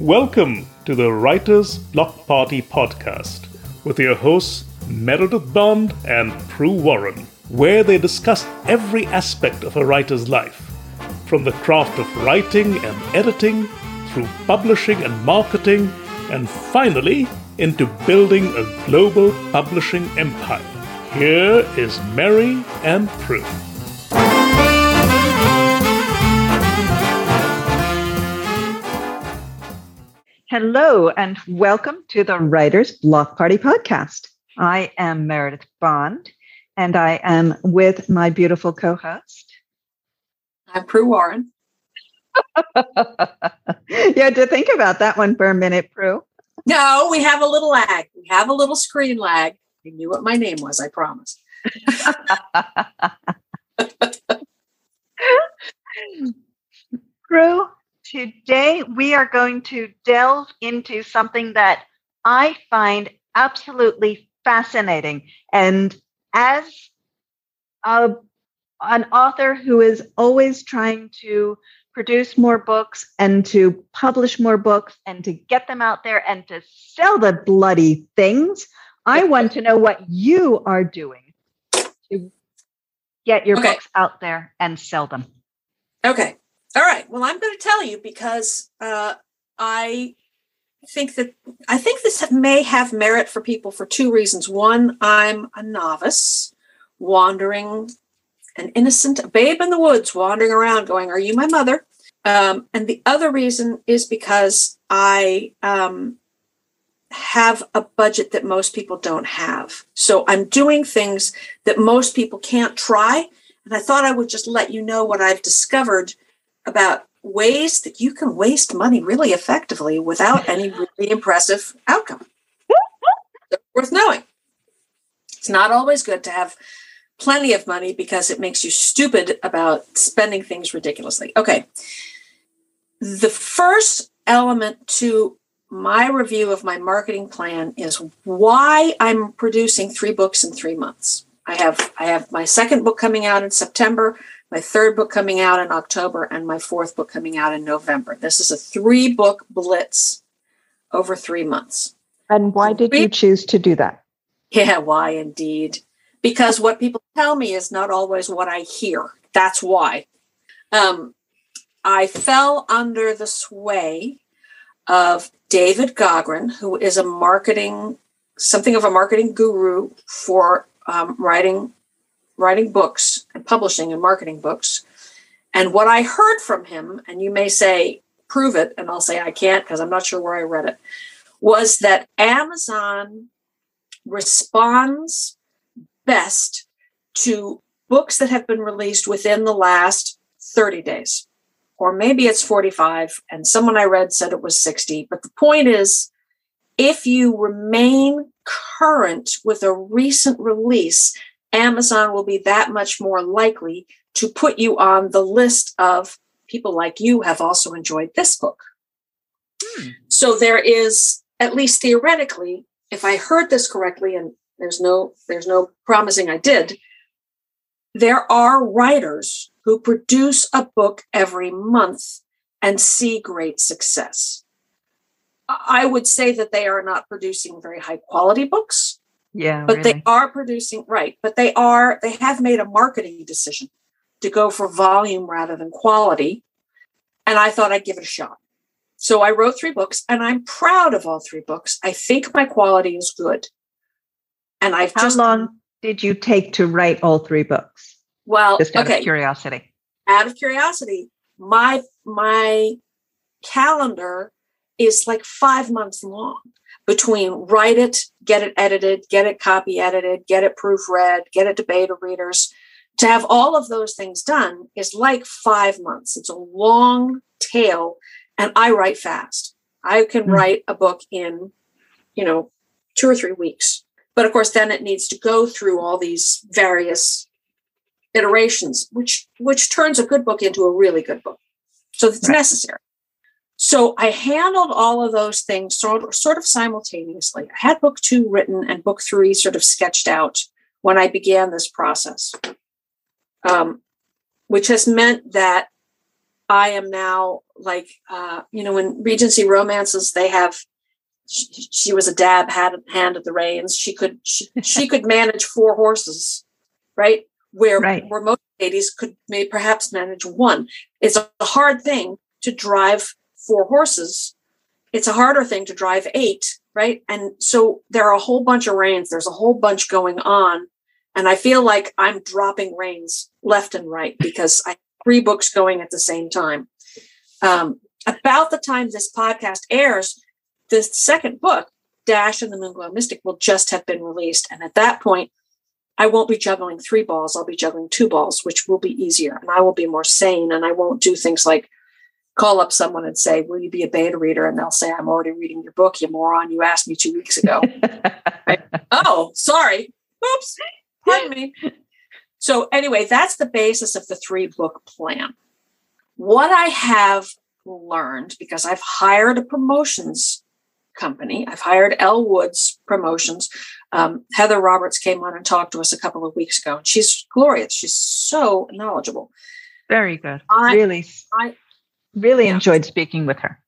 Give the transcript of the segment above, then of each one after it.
Welcome to the Writers Block Party podcast with your hosts Meredith Bond and Pru Warren, where they discuss every aspect of a writer's life, from the craft of writing and editing, through publishing and marketing, and finally into building a global publishing empire. Here is Mary and Pru. Hello, and welcome to the Writers Block Party podcast. I am Meredith Bond, and I am with my beautiful co host. I'm Pru Warren. you had to think about that one for a minute, Pru. No, we have a little lag. We have a little screen lag. I knew what my name was, I promise. Pru, Today, we are going to delve into something that I find absolutely fascinating. And as a, an author who is always trying to produce more books and to publish more books and to get them out there and to sell the bloody things, I want to know what you are doing to get your okay. books out there and sell them. Okay. All right. Well, I'm going to tell you because uh, I think that I think this may have merit for people for two reasons. One, I'm a novice, wandering, an innocent, babe in the woods, wandering around, going, "Are you my mother?" Um, and the other reason is because I um, have a budget that most people don't have. So I'm doing things that most people can't try. And I thought I would just let you know what I've discovered about ways that you can waste money really effectively without any really impressive outcome. worth knowing. It's not always good to have plenty of money because it makes you stupid about spending things ridiculously. Okay. The first element to my review of my marketing plan is why I'm producing three books in 3 months. I have I have my second book coming out in September my third book coming out in October, and my fourth book coming out in November. This is a three book blitz over three months. And why did you choose to do that? Yeah, why indeed? Because what people tell me is not always what I hear. That's why. Um, I fell under the sway of David Gaughran, who is a marketing, something of a marketing guru for um, writing writing books and publishing and marketing books. And what I heard from him, and you may say, prove it, and I'll say I can't because I'm not sure where I read it, was that Amazon responds best to books that have been released within the last 30 days. Or maybe it's 45, and someone I read said it was 60. But the point is, if you remain current with a recent release, Amazon will be that much more likely to put you on the list of people like you have also enjoyed this book. Hmm. So there is, at least theoretically, if I heard this correctly, and there's no there's no promising I did, there are writers who produce a book every month and see great success. I would say that they are not producing very high quality books yeah. But really. they are producing, right. But they are, they have made a marketing decision to go for volume rather than quality. And I thought I'd give it a shot. So I wrote three books and I'm proud of all three books. I think my quality is good. And I've How just. long did you take to write all three books? Well, just out okay. of curiosity. Out of curiosity, my my calendar is like five months long between write it, get it edited, get it copy edited, get it proofread, get it to beta readers. To have all of those things done is like five months. It's a long tail, and I write fast. I can mm-hmm. write a book in, you know, two or three weeks. But of course, then it needs to go through all these various iterations, which which turns a good book into a really good book. So it's right. necessary. So I handled all of those things sort of, sort of simultaneously. I had book two written and book three sort of sketched out when I began this process, um, which has meant that I am now like, uh, you know, in Regency romances, they have. She, she was a dab had hand at the reins. She could she, she could manage four horses, right? Where Right. where most ladies could may perhaps manage one. It's a hard thing to drive four horses. It's a harder thing to drive eight, right? And so there are a whole bunch of reins. There's a whole bunch going on. And I feel like I'm dropping reins left and right because I have three books going at the same time. Um, about the time this podcast airs, the second book, Dash and the Moonglow Mystic, will just have been released. And at that point, I won't be juggling three balls. I'll be juggling two balls, which will be easier. And I will be more sane. And I won't do things like call up someone and say, Will you be a beta reader? And they'll say, I'm already reading your book, you moron. You asked me two weeks ago. oh, sorry. Oops. Pardon me. So, anyway, that's the basis of the three book plan. What I have learned, because I've hired a promotions company, I've hired Elle Woods Promotions. Um, Heather Roberts came on and talked to us a couple of weeks ago, and she's glorious. She's so knowledgeable. Very good. I- really, I- really Yeah. enjoyed speaking with her.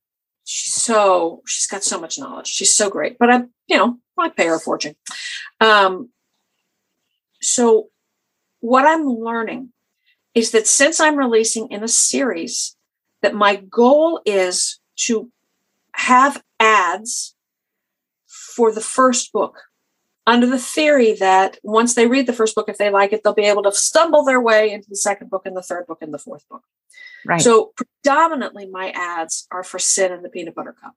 she's so she's got so much knowledge she's so great but i you know i pay her a fortune um so what i'm learning is that since i'm releasing in a series that my goal is to have ads for the first book under the theory that once they read the first book if they like it they'll be able to stumble their way into the second book and the third book and the fourth book Right. so predominantly my ads are for Sin and the Peanut Butter Cup.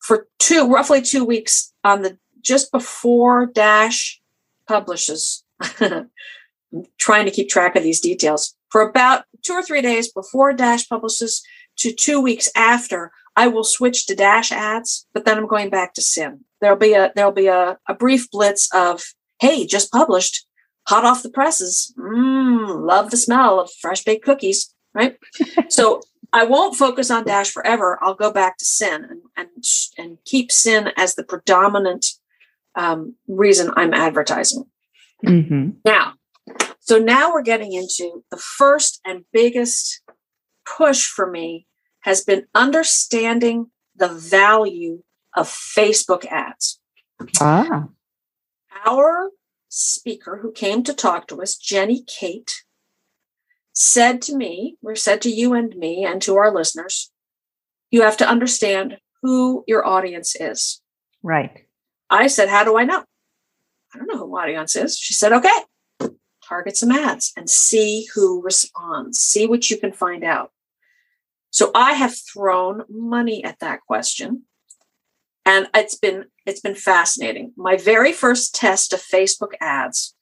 For two, roughly two weeks on the just before Dash publishes. I'm trying to keep track of these details. For about two or three days before Dash publishes to two weeks after, I will switch to Dash ads, but then I'm going back to Sin. There'll be a there'll be a, a brief blitz of, hey, just published, hot off the presses. Mmm, love the smell of fresh baked cookies right? so I won't focus on Dash forever. I'll go back to Sin and and, and keep Sin as the predominant um, reason I'm advertising. hmm Now, so now we're getting into the first and biggest push for me has been understanding the value of Facebook ads. Ah. Our speaker who came to talk to us, Jenny Kate, said to me, or said to you and me and to our listeners, you have to understand who your audience is. Right. I said, How do I know? I don't know who my audience is. She said, Okay, target some ads and see who responds, see what you can find out. So I have thrown money at that question. And it's been it's been fascinating. My very first test of Facebook ads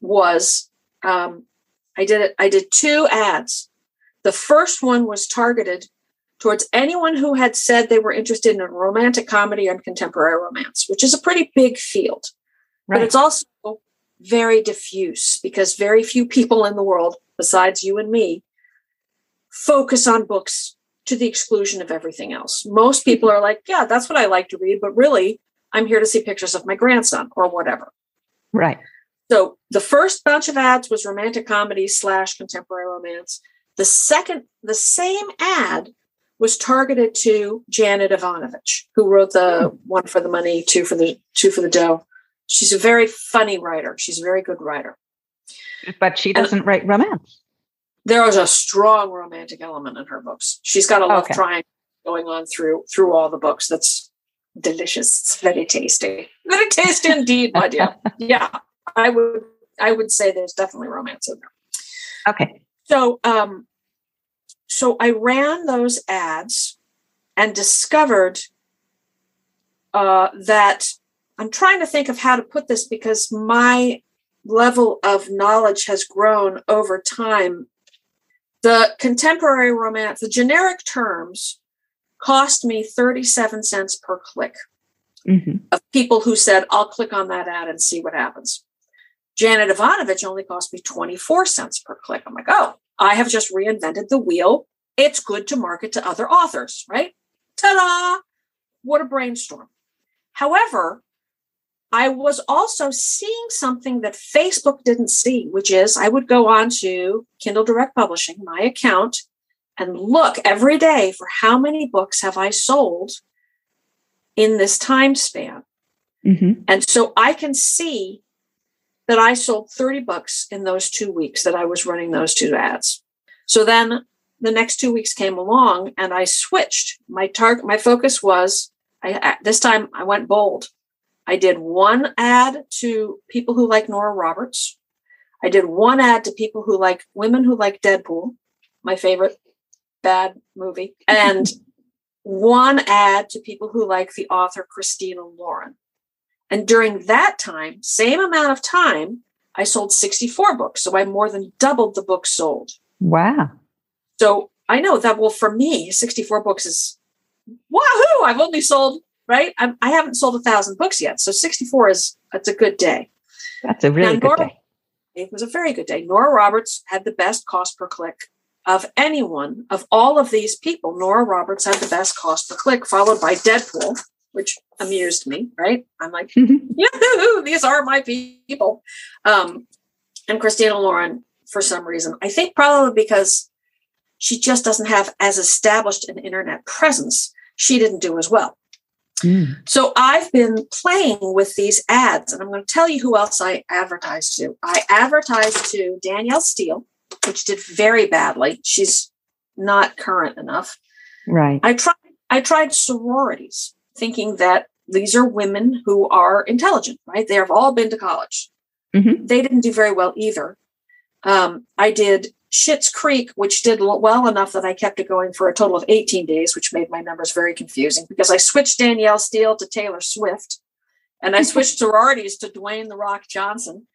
was um, I did it. I did two ads. The first one was targeted towards anyone who had said they were interested in a romantic comedy and contemporary romance, which is a pretty big field. But it's also very diffuse because very few people in the world, besides you and me, focus on books to the exclusion of everything else. Most people are like, yeah, that's what I like to read, but really, I'm here to see pictures of my grandson or whatever. Right. So the first bunch of ads was romantic comedy slash contemporary romance. The second, the same ad was targeted to Janet Evanovich, who wrote the hmm. one for the money, two for the two for the dough. She's a very funny writer. She's a very good writer. But she doesn't write romance. There is a strong romantic element in her books. She's got a love Okay. triangle going on through through all the books. That's delicious. It's very tasty. Very tasty indeed, my dear. Yeah. I would I would say there's definitely romance in there. Okay. So um so I ran those ads and discovered uh that I'm trying to think of how to put this because my level of knowledge has grown over time. The contemporary romance, the generic terms cost me 37 cents per click hmm of people who said, I'll click on that ad and see what happens. Janet Evanovich only cost me 24 cents per click. I'm like, oh, I have just reinvented the wheel. It's good to market to other authors, right? Ta da! What a brainstorm. However, I was also seeing something that Facebook didn't see, which is I would go on to Kindle Direct Publishing, my account, and look every day for how many books have I sold in this time span. Mm-hmm. And so I can see that I sold 30 books in those two weeks that I was running those two ads. So then the next two weeks came along and I switched. My target, my focus was I, this time I went bold. I did one ad to people who like Nora Roberts. I did one ad to people who like women who like Deadpool, my favorite bad movie, and one ad to people who like the author Christina Lauren. And during that time, same amount of time, I sold 64 books. So I more than doubled the books sold. Wow. So I know that, well, for me, 64 books is wahoo! I've only sold, right? I'm, I have not sold a thousand books yet. So 64 is, that's a good day. That's a really now, good Nora, day. It was a very good day. Nora Roberts had the best cost per click of anyone of all of these people. Nora Roberts had the best cost per click, followed by Deadpool, which amused me, right? I'm like, yahoo, these are my people. Um, and Christina Lauren, for some reason, I think probably because she just doesn't have as established an internet presence, she didn't do as well. Mm. So I've been playing with these ads, and I'm going to tell you who else I advertised to. I advertised to Danielle Steel, which did very badly. She's not current enough. Right. I tried I tried sororities, thinking that these are women who are intelligent, right? They have all been to college. Mm-hmm. They didn't do very well either. Um, I did Schitt's Creek, which did well enough that I kept it going for a total of 18 days, which made my numbers very confusing because I switched Danielle Steel to Taylor Swift and I switched sororities to Dwayne The Rock Johnson.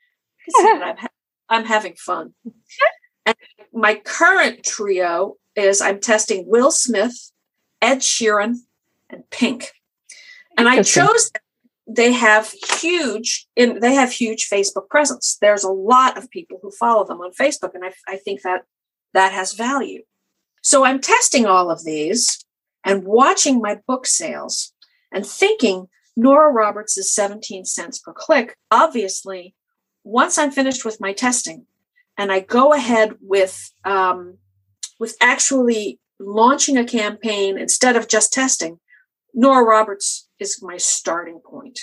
I'm, ha- I'm having fun. And my current trio is I'm testing Will Smith, Ed Sheeran, and Pink. And I chose them they have huge in they have huge facebook presence. There's a lot of people who follow them on facebook and I, I think that that has value. So i'm testing all of these and watching my book sales and thinking nora roberts is 17 cents per click. Obviously once i'm finished with my testing and i go ahead with um, with actually launching a campaign instead of just testing nora roberts is my starting point.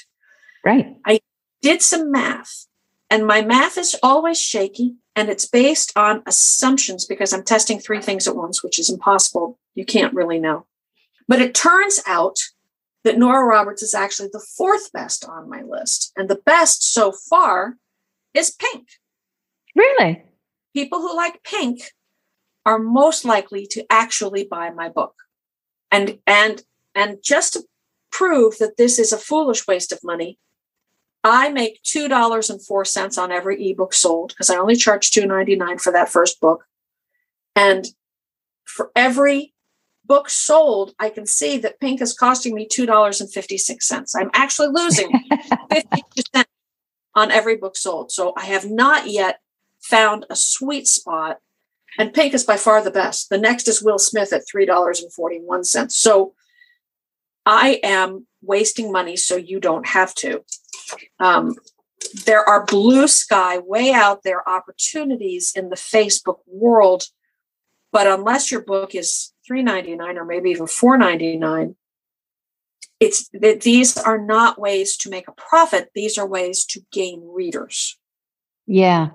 Right. I did some math, and my math is always shaky and it's based on assumptions because I'm testing three things at once, which is impossible. You can't really know. But it turns out that Nora Roberts is actually the fourth best on my list. And the best so far is Pink. Really? People who like Pink are most likely to actually buy my book. And and and just to prove that this is a foolish waste of money, I make $2.04 on every ebook sold because I only charge $2.99 for that first book. And for every book sold, I can see that Pink is costing me $2.56. I'm actually losing 50% on every book sold. So I have not yet found a sweet spot. And Pink is by far the best. The next is Will Smith at $3.41. So I am wasting money so you don't have to. Um, there are blue sky way out there opportunities in the Facebook world, but unless your book is $3.99 or maybe even $4.99, it's that these are not ways to make a profit. These are ways to gain readers. Yeah.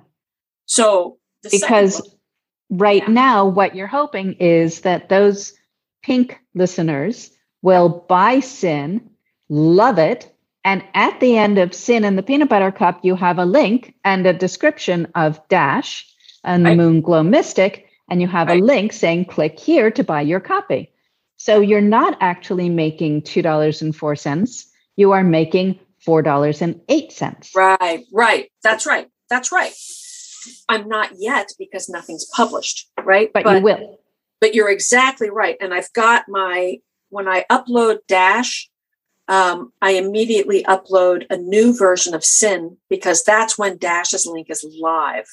So because book, right yeah. now, what you're hoping is that those pink listeners will buy Sin, love it, and at the end of Sin and the Peanut Butter Cup, you have a link and a description of Dash and the right. Moon Glow Mystic, and you have right. a link saying click here to buy your copy. So you're not actually making $2.04. You are making $4.08. Right, right. That's right. That's right. I'm not yet because nothing's published, right? But, but you will. But you're exactly right. And I've got my when I upload Dash, um, I immediately upload a new version of Sin because that's when Dash's link is live.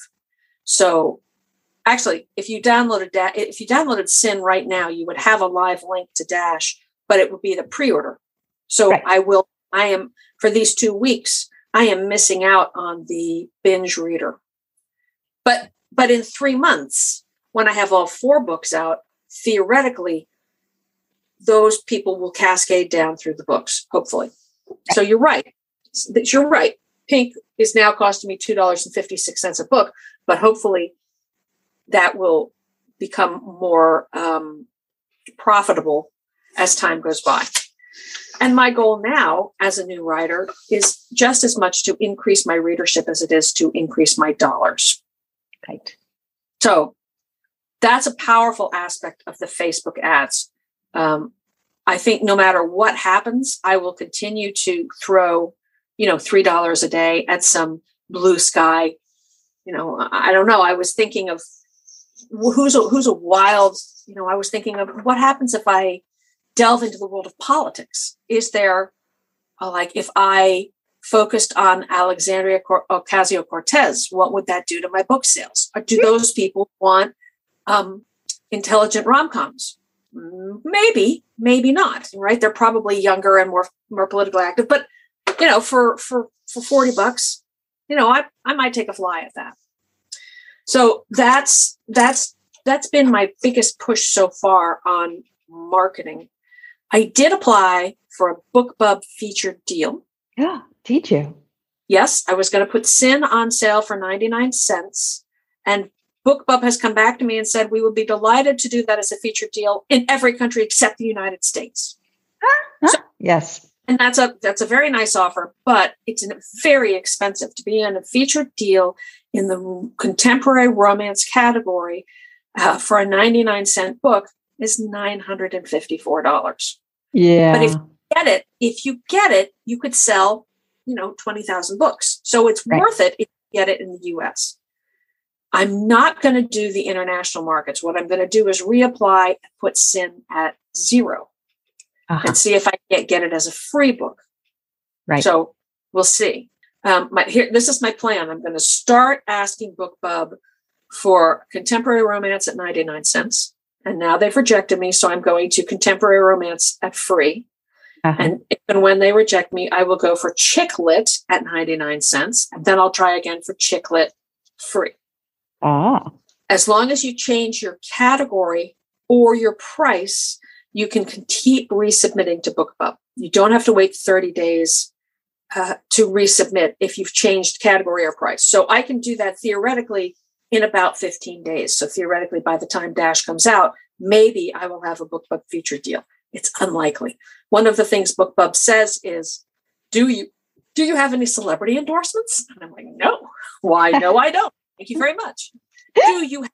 So actually, if you downloaded da- if you downloaded Sin right now, you would have a live link to Dash, but it would be the pre-order. So right. I will. I am for these two weeks. I am missing out on the binge reader. But but in three months, when I have all four books out, theoretically, those people will cascade down through the books, hopefully. So you're right. You're right. Pink is now costing me $2.56 a book, but hopefully that will become more um, profitable as time goes by. And my goal now as a new writer is just as much to increase my readership as it is to increase my dollars. Right. So that's a powerful aspect of the Facebook ads. Um, I think no matter what happens, I will continue to throw, you know, three dollars a day at some blue sky. You know, I don't know. I was thinking of who's a, who's a wild. You know, I was thinking of what happens if I delve into the world of politics. Is there, uh, like, if I focused on Alexandria Ocasio Cortez, what would that do to my book sales? Or do those people want um, intelligent rom coms? Maybe, maybe not. Right? They're probably younger and more more politically active. But you know, for for for forty bucks, you know, I I might take a fly at that. So that's that's that's been my biggest push so far on marketing. I did apply for a BookBub featured deal. Yeah, did you? Yes, I was going to put Sin on sale for 99 cents. And BookBub has come back to me and said we would be delighted to do that as a featured deal in every country except the United States. Huh? So, yes. And that's a that's a very nice offer, but it's very expensive to be in a featured deal in the contemporary romance category uh, for a 99 cent book is $954. Yeah. But if you get it, if you get it, you could sell, you know, 20,000 books. So it's right. worth it if you get it in the US. I'm not going to do the international markets. What I'm going to do is reapply and put Sin at 0 uh-huh. and see if I get get it as a free book. Right. So we'll see. Um, my, here, this is my plan. I'm going to start asking BookBub for contemporary romance at 99 cents. And now they've rejected me. So I'm going to contemporary romance at free. Uh-huh. And even when they reject me, I will go for chick lit at 99 cents. And then I'll try again for chick lit free. Ah. As long as you change your category or your price, you can keep resubmitting to BookBub. You don't have to wait 30 days uh, to resubmit if you've changed category or price. So I can do that theoretically in about 15 days. So theoretically, by the time Dash comes out, maybe I will have a BookBub feature deal. It's unlikely. One of the things BookBub says is, "Do you do you have any celebrity endorsements?" And I'm like, "No. Why? No, I don't. Thank you very much. Do you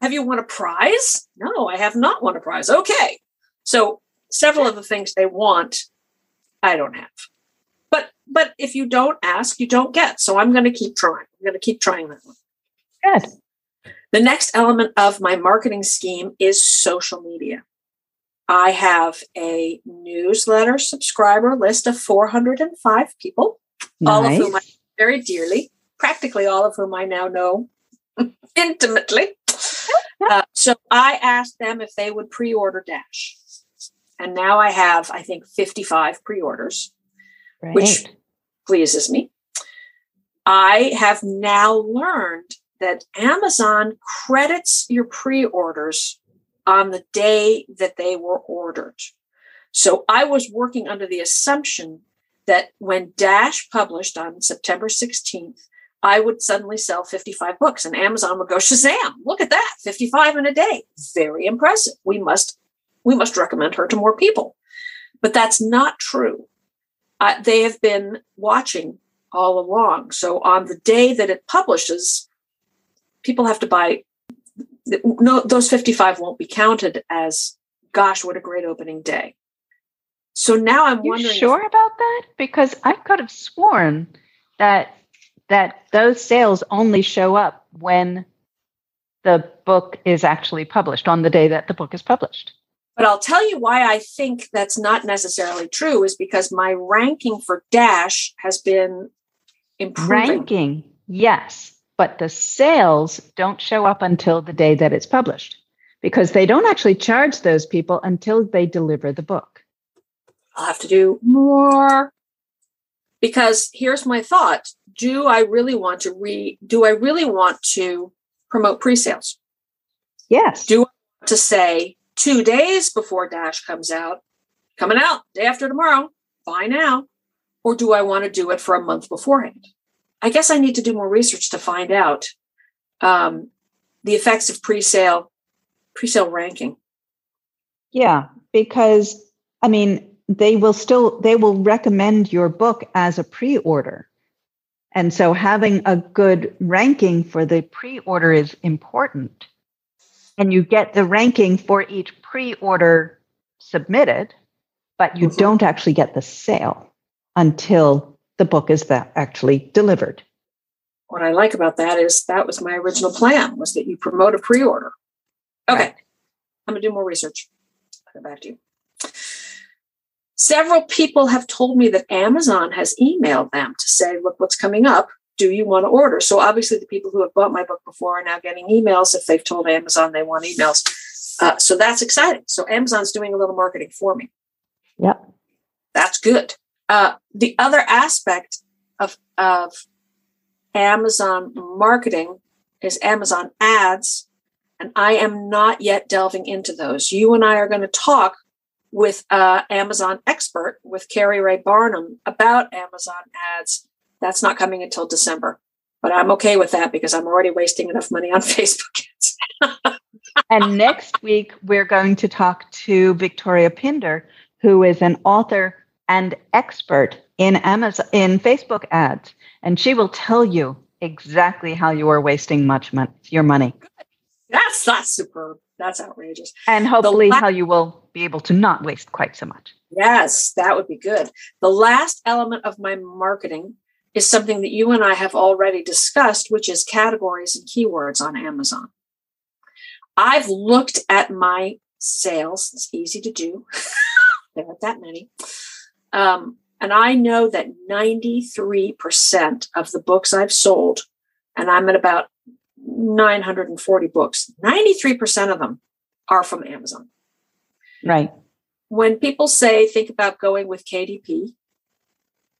have you won a prize? No, I have not won a prize. Okay. So several of the things they want, I don't have. But but if you don't ask, you don't get. So I'm going to keep trying. I'm going to keep trying that one. Good. The next element of my marketing scheme is social media. I have a newsletter subscriber list of 405 people, nice. all of whom I very dearly, practically all of whom I now know intimately. Uh, so I asked them if they would pre order Dash. And now I have, I think, 55 pre orders, right. which pleases me. I have now learned that Amazon credits your pre orders on the day that they were ordered. So I was working under the assumption that when Dash published on September 16th, I would suddenly sell 55 books and Amazon would go, Shazam, look at that, 55 in a day. Very impressive. We must, we must recommend her to more people. But that's not true. Uh, they have been watching all along. So on the day that it publishes, people have to buy no those 55 won't be counted as gosh what a great opening day so now i'm you wondering sure if, about that because i could have sworn that that those sales only show up when the book is actually published on the day that the book is published. But i'll tell you why i think that's not necessarily true is because my ranking for dash has been improving. Ranking yes but the sales don't show up until the day that it's published because they don't actually charge those people until they deliver the book. I'll have to do more. Because here's my thought do I really want to re do I really want to promote pre-sales? Yes. Do I want to say two days before Dash comes out, coming out day after tomorrow, buy now? Or do I want to do it for a month beforehand? I guess I need to do more research to find out um, the effects of pre-sale pre-sale ranking. Yeah, because I mean, they will still they will recommend your book as a pre-order. And so having a good ranking for the pre-order is important. And you get the ranking for each pre-order submitted, but you mm-hmm. don't actually get the sale until the book is that actually delivered. What I like about that is that was my original plan was that you promote a pre-order. Okay. Right. I'm gonna do more research. I'll get back to you. Several people have told me that Amazon has emailed them to say, look what's coming up. Do you want to order? So obviously, the people who have bought my book before are now getting emails if they've told Amazon they want emails. Uh, so that's exciting. So Amazon's doing a little marketing for me. Yep. That's good. Uh, the other aspect of, of Amazon marketing is Amazon ads. And I am not yet delving into those. You and I are going to talk with uh, Amazon expert with Carrie Ray Barnum about Amazon ads. That's not coming until December, but I'm okay with that because I'm already wasting enough money on Facebook ads. and next week we're going to talk to Victoria Pinder, who is an author and expert in Amazon in Facebook ads, and she will tell you exactly how you are wasting much money, your money. That's that's superb. That's outrageous. And hopefully, la- how you will be able to not waste quite so much. Yes, that would be good. The last element of my marketing is something that you and I have already discussed, which is categories and keywords on Amazon. I've looked at my sales, it's easy to do, there aren't that many. Um, and I know that 93% of the books I've sold, and I'm at about 940 books, 93% of them are from Amazon. Right. When people say, think about going with KDP,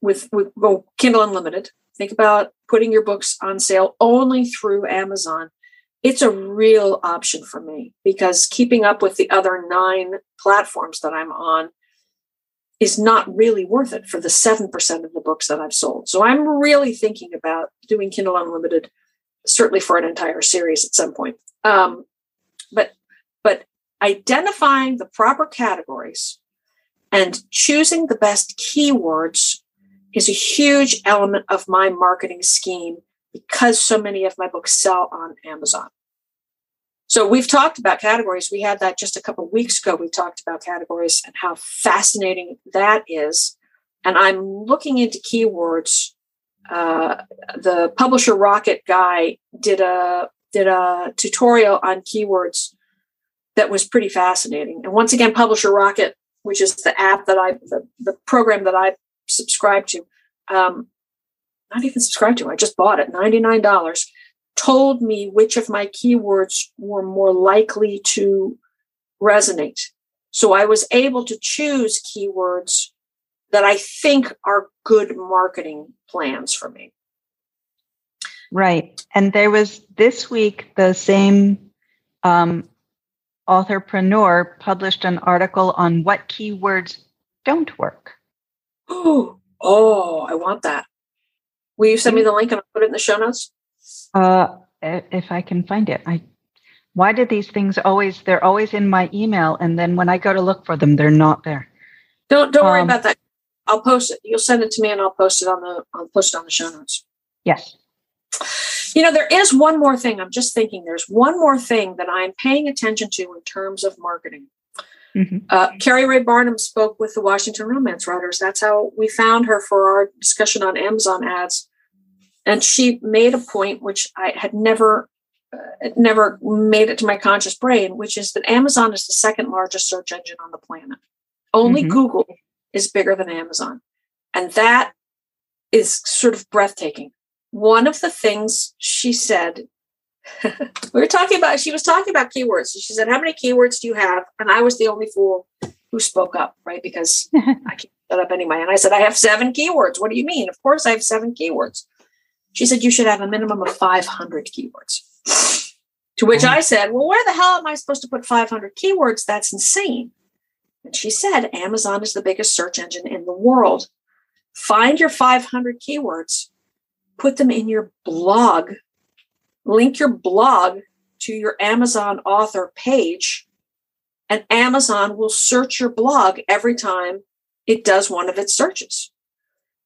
with, with well, Kindle Unlimited, think about putting your books on sale only through Amazon. It's a real option for me because keeping up with the other nine platforms that I'm on is not really worth it for the 7% of the books that I've sold. So I'm really thinking about doing Kindle Unlimited certainly for an entire series at some point. Um, but but identifying the proper categories and choosing the best keywords is a huge element of my marketing scheme because so many of my books sell on Amazon. So we've talked about categories. We had that just a couple weeks ago. We talked about categories and how fascinating that is. And I'm looking into keywords uh, the publisher rocket guy did a did a tutorial on keywords that was pretty fascinating. And once again publisher rocket which is the app that i the, the program that i subscribe to um, not even subscribed to i just bought it $99 told me which of my keywords were more likely to resonate. So i was able to choose keywords that I think are good marketing plans for me. Right. And there was this week the same um, authorpreneur published an article on what keywords don't work. Oh, oh, I want that. Will you send me the link and I'll put it in the show notes? Uh, if I can find it. I why do these things always they're always in my email and then when I go to look for them they're not there. Don't don't worry um, about that. I'll post it. You'll send it to me, and I'll post it on the I'll post it on the show notes. Yes. You know, there is one more thing. I'm just thinking. There's one more thing that I'm paying attention to in terms of marketing. Mm-hmm. Uh, Carrie Ray Barnum spoke with the Washington Romance Writers. That's how we found her for our discussion on Amazon ads. And she made a point which I had never, uh, never made it to my conscious brain, which is that Amazon is the second largest search engine on the planet. Only mm-hmm. Google is bigger than Amazon. And that is sort of breathtaking. One of the things she said, we were talking about, she was talking about keywords. She said, How many keywords do you have? And I was the only fool who spoke up, right? Because I can't shut up anyway. And I said, I have seven keywords. What do you mean? Of course, I have seven keywords. She said, You should have a minimum of 500 keywords To which oh I said, Well, where the hell am I supposed to put 500 keywords? That's insane. And she said, Amazon is the biggest search engine in the world. Find your 500 keywords, put them in your blog, link your blog to your Amazon author page, and Amazon will search your blog every time it does one of its searches.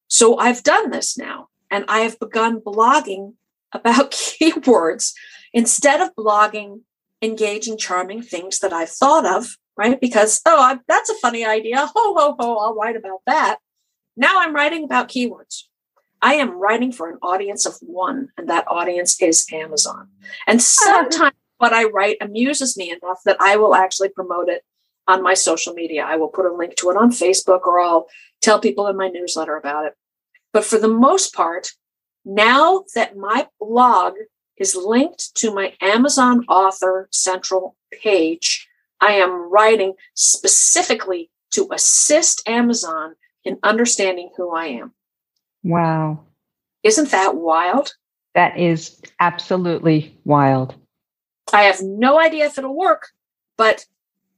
So I've done this now, and I have begun blogging about keywords instead of blogging engaging, charming things that I've thought of, right? Because, oh, I, that's a funny idea. Ho, ho, ho, I'll write about that. Now I'm writing about keywords. I am writing for an audience of one, and that audience is Amazon. And sometimes what I write amuses me enough that I will actually promote it on my social media. I will put a link to it on Facebook or I'll tell people in my newsletter about it. But for the most part, now that my blog is linked to my Amazon Author Central page, I am writing specifically to assist Amazon in understanding who I am. Wow. Isn't that wild? That is absolutely wild. I have no idea if it'll work, but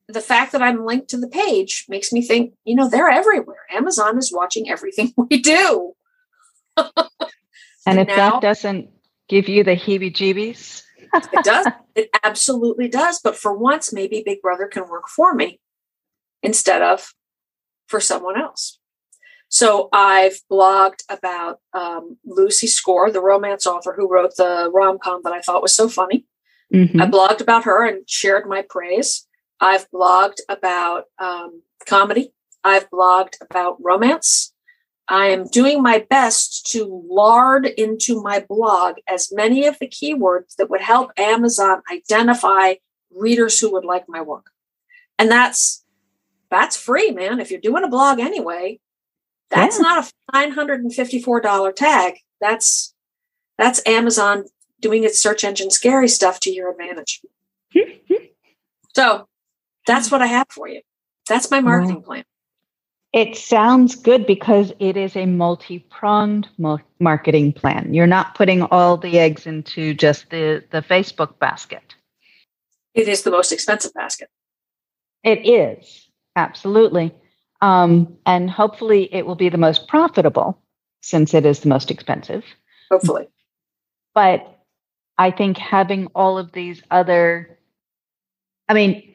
the fact that I'm linked to the page makes me think, you know, they're everywhere. Amazon is watching everything we do. and if now, that doesn't give you the heebie jeebies, it does. It absolutely does. But for once, maybe Big Brother can work for me instead of for someone else. So I've blogged about um, Lucy Score, the romance author who wrote the rom com that I thought was so funny. Mm-hmm. I blogged about her and shared my praise. I've blogged about um, comedy. I've blogged about romance. I am doing my best to lard into my blog as many of the keywords that would help Amazon identify readers who would like my work. And that's that's free, man. If you're doing a blog anyway, that's yeah. not a $954 tag. That's that's Amazon doing its search engine scary stuff to your advantage. so that's what I have for you. That's my marketing plan. It sounds good because it is a multi pronged marketing plan. You're not putting all the eggs into just the, the Facebook basket. It is the most expensive basket. It is, absolutely. Um, and hopefully it will be the most profitable since it is the most expensive. Hopefully. But I think having all of these other, I mean,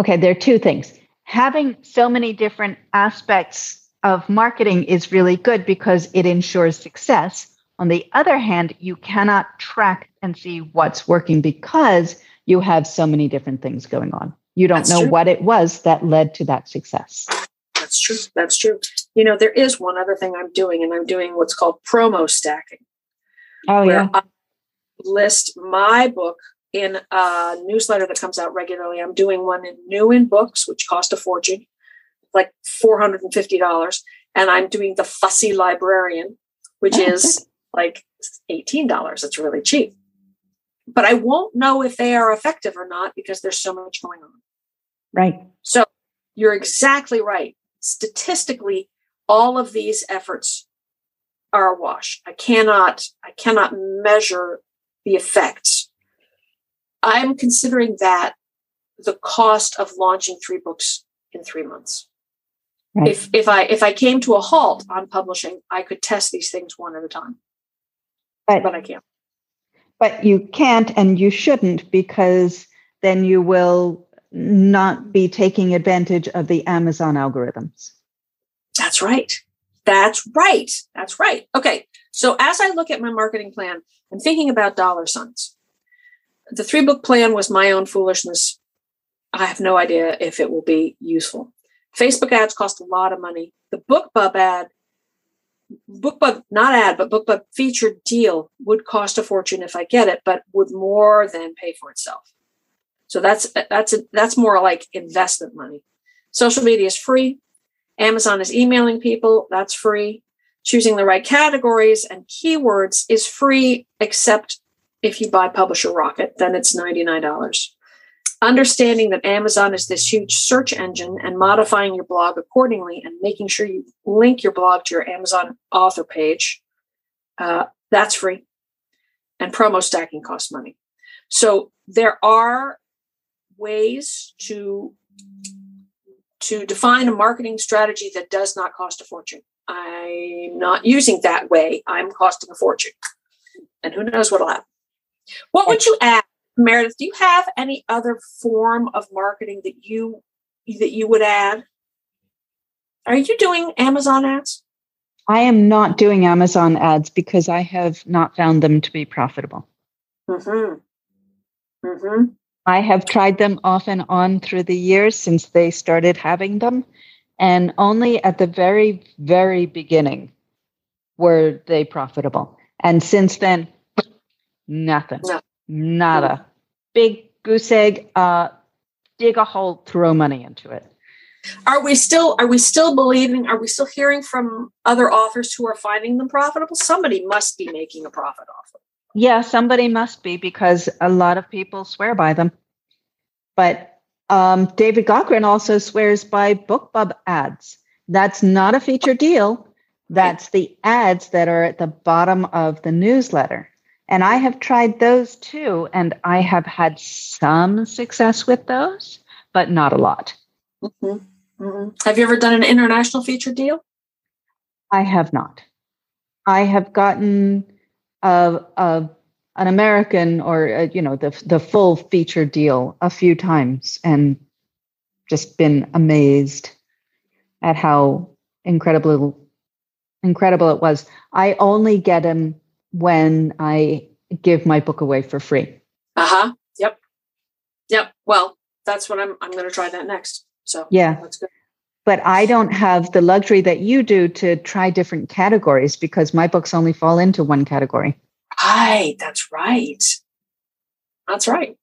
okay, there are two things. Having so many different aspects of marketing is really good because it ensures success. On the other hand, you cannot track and see what's working because you have so many different things going on. You don't That's know true. what it was that led to that success. That's true. That's true. You know, there is one other thing I'm doing, and I'm doing what's called promo stacking. Oh, yeah. I list my book in a newsletter that comes out regularly. I'm doing one in New in Books, which cost a fortune, like $450. And I'm doing the Fussy Librarian, which is like $18. It's really cheap. But I won't know if they are effective or not because there's so much going on. Right. So you're exactly right. Statistically, all of these efforts are a wash. I cannot, I cannot measure the effects I'm considering that the cost of launching three books in three months. Right. If if I if I came to a halt on publishing, I could test these things one at a time. But, but I can't. But you can't and you shouldn't because then you will not be taking advantage of the Amazon algorithms. That's right. That's right. That's right. Okay. So as I look at my marketing plan, I'm thinking about dollar signs the three book plan was my own foolishness. I have no idea if it will be useful. Facebook ads cost a lot of money. The BookBub ad, BookBub, not ad, but BookBub featured deal would cost a fortune if I get it, but would more than pay for itself. So that's that's that's more like investment money. Social media is free. Amazon is emailing people. That's free. Choosing the right categories and keywords is free, except if you buy Publisher Rocket, then it's $99. Understanding that Amazon is this huge search engine and modifying your blog accordingly and making sure you link your blog to your Amazon author page, uh, that's free. And promo stacking costs money. So there are ways to to define a marketing strategy that does not cost a fortune. I'm not using that way. I'm costing a fortune. And who knows what'll happen. What would you add, Meredith? Do you have any other form of marketing that you that you would add? Are you doing Amazon ads? I am not doing Amazon ads because I have not found them to be profitable. Mm-hmm. Mm-hmm. I have tried them off and on through the years since they started having them. And only at the very, very beginning were they profitable. And since then, nothing. No. Nada. Big goose egg, uh, dig a hole, throw money into it. Are we still are we still believing, are we still hearing from other authors who are finding them profitable? Somebody must be making a profit off them. Yeah, somebody must be because a lot of people swear by them. But um, David Gaughran also swears by BookBub ads. That's not a feature deal. That's the ads that are at the bottom of the newsletter. And I have tried those too, and I have had some success with those, but not a lot. Mm-hmm. Mm-hmm. Have you ever done an international feature deal? I have not. I have gotten a, a an American or uh, you know the the full feature deal a few times and just been amazed at how incredible incredible it was. I only get them when I give my book away for free. Uh huh. Yep. Yep. Well, that's what I'm. I'm going to try that next. So yeah, that's good. But I don't have the luxury that you do to try different categories because my books only fall into one category. Right. That's right. That's right.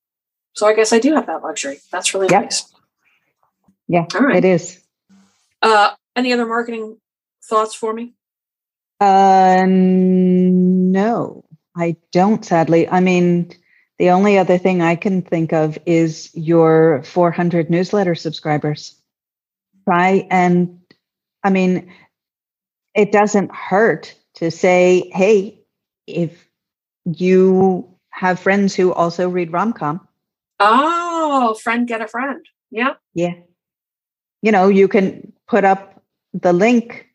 So I guess I do have that luxury. That's really Yep. nice. Yeah, All right. it is. Uh, any other marketing thoughts for me? Uh, no, I don't, sadly. I mean, the only other thing I can think of is your 400 newsletter subscribers. Try and, I mean, it doesn't hurt to say, hey, if you have friends who also read rom com. Oh, friend get a friend. Yeah. yeah, you know, you can put up the link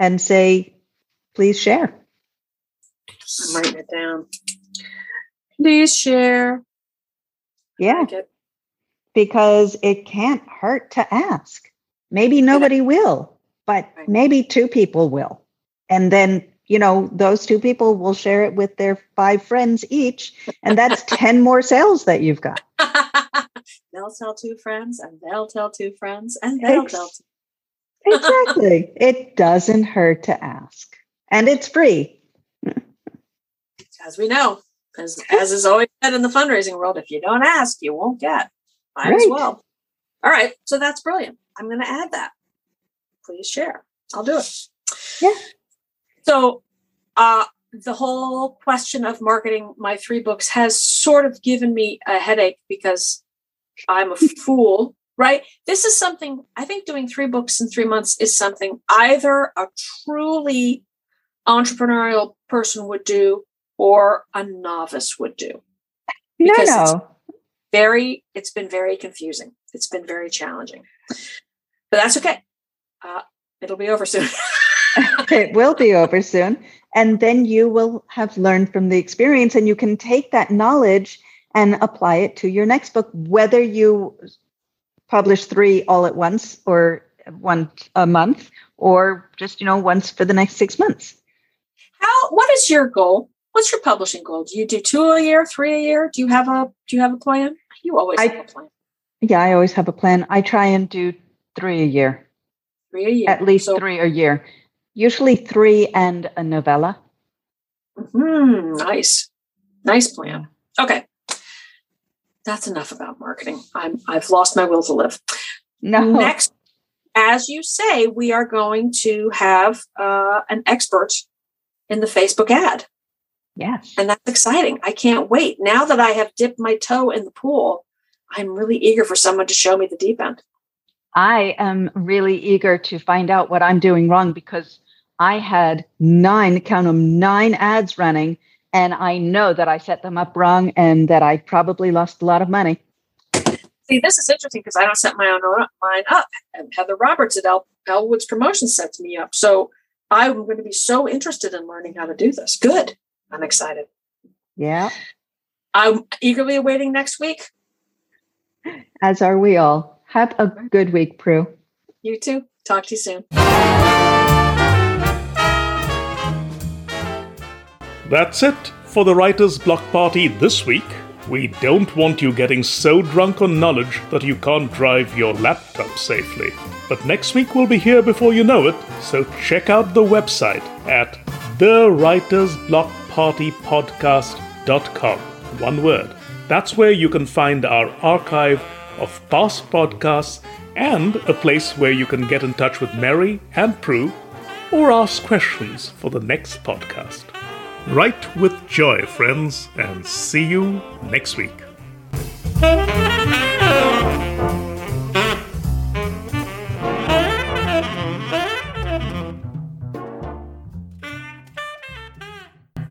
and say, please share. I'm writing it down. Please share. Yeah. Like it. because it can't hurt to ask. Maybe nobody will, but Right. maybe two people will. And then, you know, those two people will share it with their five friends each. And that's 10 more sales that you've got. they'll tell two friends, and they'll tell two friends, and they'll Ex- tell two. Exactly. it doesn't hurt to ask. And it's free. As we know, as, as is always said in the fundraising world, if you don't ask, you won't get. Might as well. All right. So that's brilliant. I'm going to add that. Please share. I'll do it. Yeah. So, uh, the whole question of marketing my three books has sort of given me a headache because I'm a fool, right? This is something I think doing three books in three months is something either a truly entrepreneurial person would do or a novice would do. No, Because it's- no. Very, it's been very confusing. It's been very challenging, but that's okay. Uh, it'll be over soon. it will be over soon. And then you will have learned from the experience and you can take that knowledge and apply it to your next book, whether you publish three all at once or one a month or just, you know, once for the next six months. How? What is your goal? What's your publishing goal? Do you do two a year, three a year? Do you have a Do you have a plan? You always I- have a plan. Yeah, I always have a plan. I try and do three a year, Three a year, at least So- three a year, usually three and a novella. Mhm, nice, nice plan. Okay, that's enough about marketing. I'm I've lost my will to live. No, Next, as you say, we are going to have uh, an expert in the Facebook ad. yes. And that's exciting. I can't wait. Now that I have dipped my toe in the pool, I'm really eager for someone to show me the deep end. I am really eager to find out what I'm doing wrong because I had nine, count them, nine ads running And I know that I set them up wrong and that I probably lost a lot of money. See, this is interesting because I don't set my own mine up. Heather Roberts at El- Elwood's Promotion sets me up. So I'm going to be so interested in learning how to do this. Good. I'm excited. Yeah. I'm eagerly awaiting next week. As are we all. Have a good week, Pru. You too. Talk to you soon. That's it for the Writer's Block Party this week. We don't want you getting so drunk on knowledge that you can't drive your laptop safely. But next week we'll be here before you know it, so check out the website at thewritersblockpartypodcast.com. One word. That's where you can find our archive of past podcasts and a place where you can get in touch with Merry and Pru or ask questions for the next podcast. Write with joy, friends, and see you next week.